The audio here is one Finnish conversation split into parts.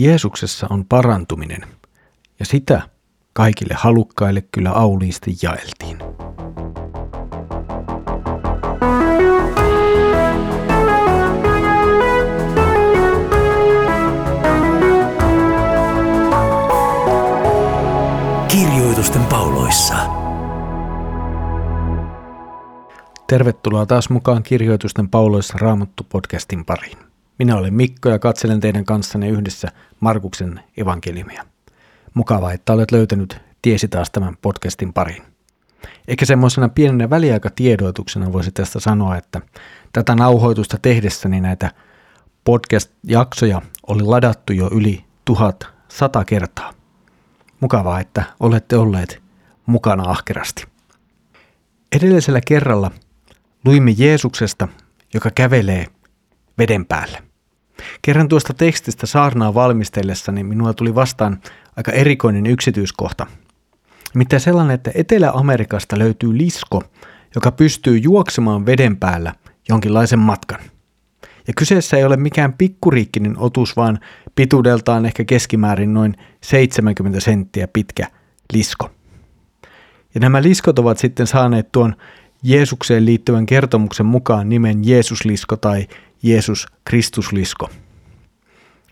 Jeesuksessa on parantuminen, ja sitä kaikille halukkaille kyllä auliisti jaeltiin. Kirjoitusten pauloissa. Tervetuloa taas mukaan Kirjoitusten pauloissa Raamattu podcastin pariin. Minä olen Mikko ja katselen teidän kanssanne yhdessä Markuksen evankeliumia. Mukavaa, että olet löytänyt tiesi taas tämän podcastin pariin. Ehkä semmoisena pienenä väliaikatiedoituksena voisi tästä sanoa, että tätä nauhoitusta tehdessäni näitä podcast-jaksoja oli ladattu jo yli 1100 kertaa. Mukavaa, että olette olleet mukana ahkerasti. Edellisellä kerralla luimme Jeesuksesta, joka kävelee veden päälle. Kerran tuosta tekstistä saarnaa valmistellessani minua tuli vastaan aika erikoinen yksityiskohta. Mitä sellainen, että Etelä-Amerikasta löytyy lisko, joka pystyy juoksemaan veden päällä jonkinlaisen matkan. Ja kyseessä ei ole mikään pikkuriikkinen otus, vaan pituudeltaan ehkä keskimäärin noin 70 senttiä pitkä lisko. Ja nämä liskot ovat sitten saaneet tuon Jeesukseen liittyvän kertomuksen mukaan nimen Jeesuslisko tai Jeesus Kristuslisko.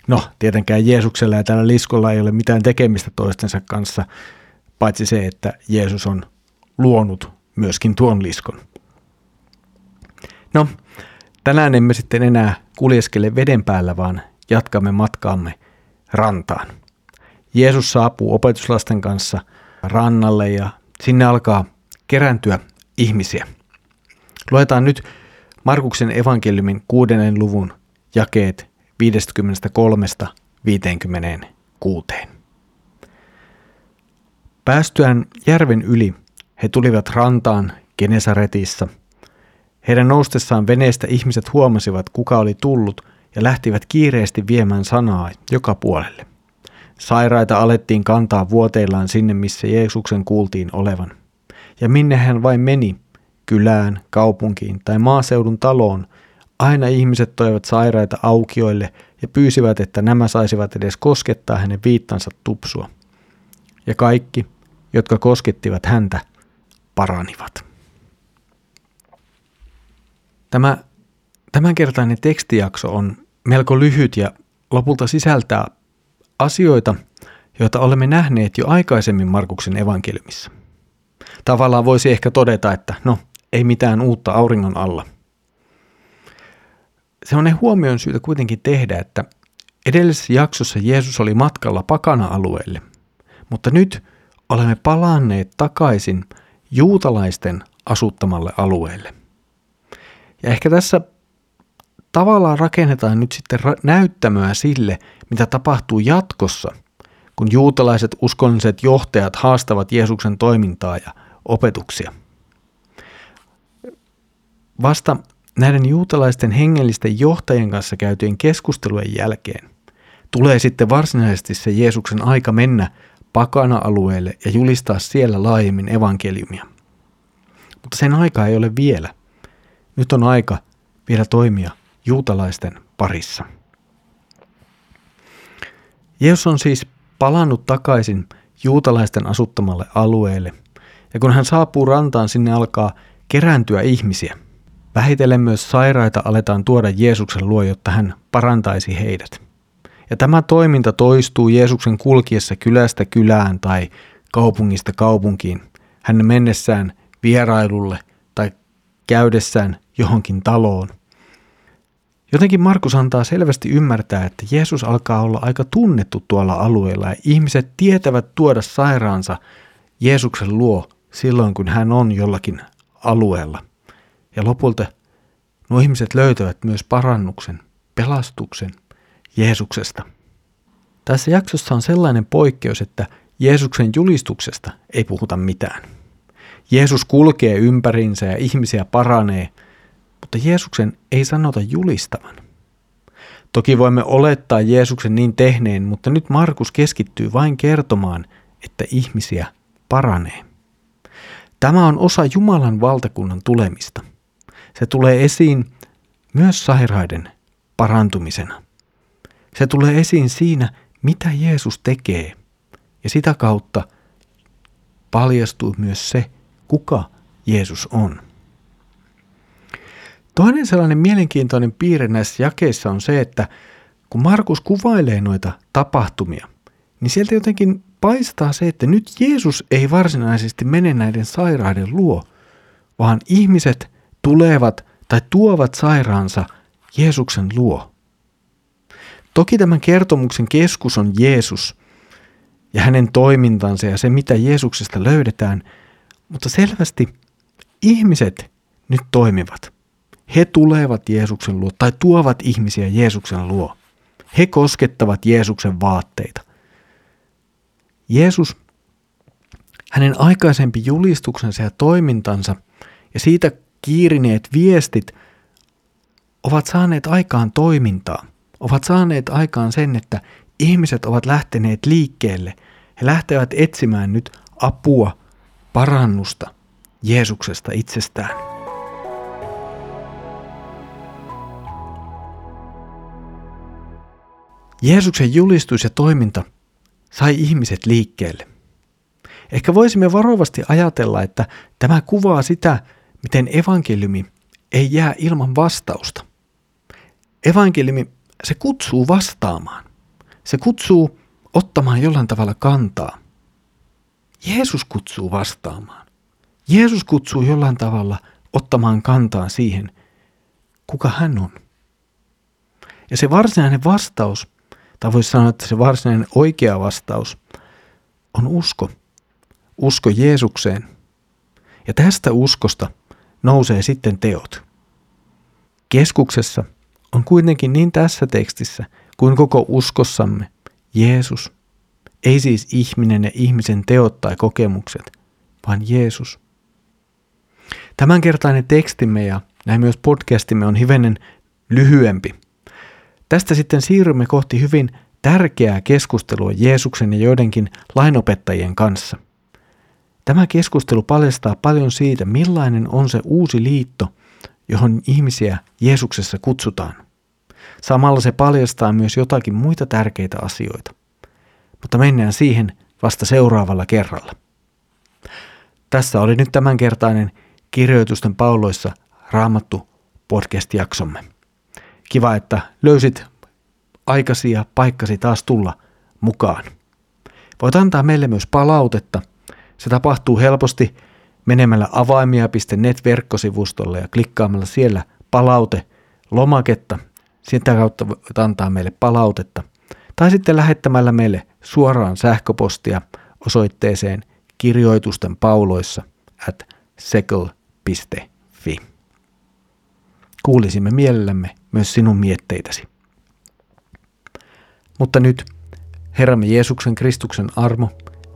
No, tietenkään Jeesuksella ja tällä liskolla ei ole mitään tekemistä toistensa kanssa, paitsi se, että Jeesus on luonut myöskin tuon liskon. No, tänään emme sitten enää kuljeskele veden päällä, vaan jatkamme matkaamme rantaan. Jeesus saapuu opetuslasten kanssa rannalle ja sinne alkaa kerääntyä ihmisiä. Luetaan nyt Markuksen evankeliumin kuudennen luvun jakeet 53-56. Päästyään järven yli he tulivat rantaan Genesaretissa. Heidän noustessaan veneestä ihmiset huomasivat, kuka oli tullut ja lähtivät kiireesti viemään sanaa joka puolelle. Sairaita alettiin kantaa vuoteillaan sinne, missä Jeesuksen kuultiin olevan. Ja minne hän vain meni, kylään, kaupunkiin tai maaseudun taloon, aina ihmiset toivat sairaita aukioille ja pyysivät, että nämä saisivat edes koskettaa hänen viittansa tupsua. Ja kaikki, jotka koskettivat häntä, paranivat. Tämä tämänkertainen tekstijakso on melko lyhyt ja lopulta sisältää asioita, joita olemme nähneet jo aikaisemmin Markuksen evankeliumissa. Tavallaan voisi ehkä todeta, että no, ei mitään uutta auringon alla. Sellainen huomioon syytä kuitenkin tehdä, että edellisessä jaksossa Jeesus oli matkalla pakana-alueelle, mutta nyt olemme palanneet takaisin juutalaisten asuttamalle alueelle. Ja ehkä tässä tavallaan rakennetaan nyt sitten näyttämöä sille, mitä tapahtuu jatkossa, kun juutalaiset uskonnolliset johtajat haastavat Jeesuksen toimintaa ja opetuksia. Vasta näiden juutalaisten hengellisten johtajien kanssa käytyjen keskustelujen jälkeen tulee sitten varsinaisesti se Jeesuksen aika mennä pakana-alueelle ja julistaa siellä laajemmin evankeliumia. Mutta sen aika ei ole vielä. Nyt on aika vielä toimia juutalaisten parissa. Jeesus on siis palannut takaisin juutalaisten asuttamalle alueelle, ja kun hän saapuu rantaan, sinne alkaa kerääntyä ihmisiä – Vähitellen myös sairaita aletaan tuoda Jeesuksen luo, jotta hän parantaisi heidät. Ja tämä toiminta toistuu Jeesuksen kulkiessa kylästä kylään tai kaupungista kaupunkiin, hän mennessään vierailulle tai käydessään johonkin taloon. Jotenkin Markus antaa selvästi ymmärtää, että Jeesus alkaa olla aika tunnettu tuolla alueella ja ihmiset tietävät tuoda sairaansa Jeesuksen luo silloin, kun hän on jollakin alueella. Ja lopulta nuo ihmiset löytävät myös parannuksen, pelastuksen Jeesuksesta. Tässä jaksossa on sellainen poikkeus, että Jeesuksen julistuksesta ei puhuta mitään. Jeesus kulkee ympärinsä ja ihmisiä paranee, mutta Jeesuksen ei sanota julistavan. Toki voimme olettaa Jeesuksen niin tehneen, mutta nyt Markus keskittyy vain kertomaan, että ihmisiä paranee. Tämä on osa Jumalan valtakunnan tulemista – se tulee esiin myös sairaiden parantumisena. Se tulee esiin siinä, mitä Jeesus tekee. Ja sitä kautta paljastuu myös se, kuka Jeesus on. Toinen sellainen mielenkiintoinen piirre näissä jakeissa on se, että kun Markus kuvailee noita tapahtumia, niin sieltä jotenkin paistaa se, että nyt Jeesus ei varsinaisesti mene näiden sairaiden luo, vaan ihmiset tulevat tai tuovat sairaansa Jeesuksen luo. Toki tämän kertomuksen keskus on Jeesus ja hänen toimintansa ja se, mitä Jeesuksesta löydetään, mutta selvästi ihmiset nyt toimivat. He tulevat Jeesuksen luo tai tuovat ihmisiä Jeesuksen luo. He koskettavat Jeesuksen vaatteita. Jeesus, hänen aikaisempi julistuksensa ja toimintansa ja siitä kiirineet viestit ovat saaneet aikaan toimintaa. Ovat saaneet aikaan sen, että ihmiset ovat lähteneet liikkeelle. He lähtevät etsimään nyt apua, parannusta Jeesuksesta itsestään. Jeesuksen julistus ja toiminta sai ihmiset liikkeelle. Ehkä voisimme varovasti ajatella, että tämä kuvaa sitä, miten evankeliumi ei jää ilman vastausta. Evankeliumi, se kutsuu vastaamaan. Se kutsuu ottamaan jollain tavalla kantaa. Jeesus kutsuu vastaamaan. Jeesus kutsuu jollain tavalla ottamaan kantaa siihen, kuka hän on. Ja se varsinainen vastaus, tai voisi sanoa, että se varsinainen oikea vastaus, on usko. Usko Jeesukseen. Ja tästä uskosta nousee sitten teot. Keskuksessa on kuitenkin niin tässä tekstissä kuin koko uskossamme Jeesus. Ei siis ihminen ja ihmisen teot tai kokemukset, vaan Jeesus. Tämänkertainen tekstimme ja näin myös podcastimme on hivenen lyhyempi. Tästä sitten siirrymme kohti hyvin tärkeää keskustelua Jeesuksen ja joidenkin lainopettajien kanssa. Tämä keskustelu paljastaa paljon siitä, millainen on se uusi liitto, johon ihmisiä Jeesuksessa kutsutaan. Samalla se paljastaa myös jotakin muita tärkeitä asioita. Mutta mennään siihen vasta seuraavalla kerralla. Tässä oli nyt tämänkertainen kirjoitusten pauloissa raamattu podcast-jaksomme. Kiva, että löysit aikasi ja paikkasi taas tulla mukaan. Voit antaa meille myös palautetta – se tapahtuu helposti menemällä avaimia.net-verkkosivustolle ja klikkaamalla siellä palaute lomaketta. Sitä kautta antaa meille palautetta. Tai sitten lähettämällä meille suoraan sähköpostia osoitteeseen kirjoitusten pauloissa at sekel.fi. Kuulisimme mielellämme myös sinun mietteitäsi. Mutta nyt Herramme Jeesuksen Kristuksen armo –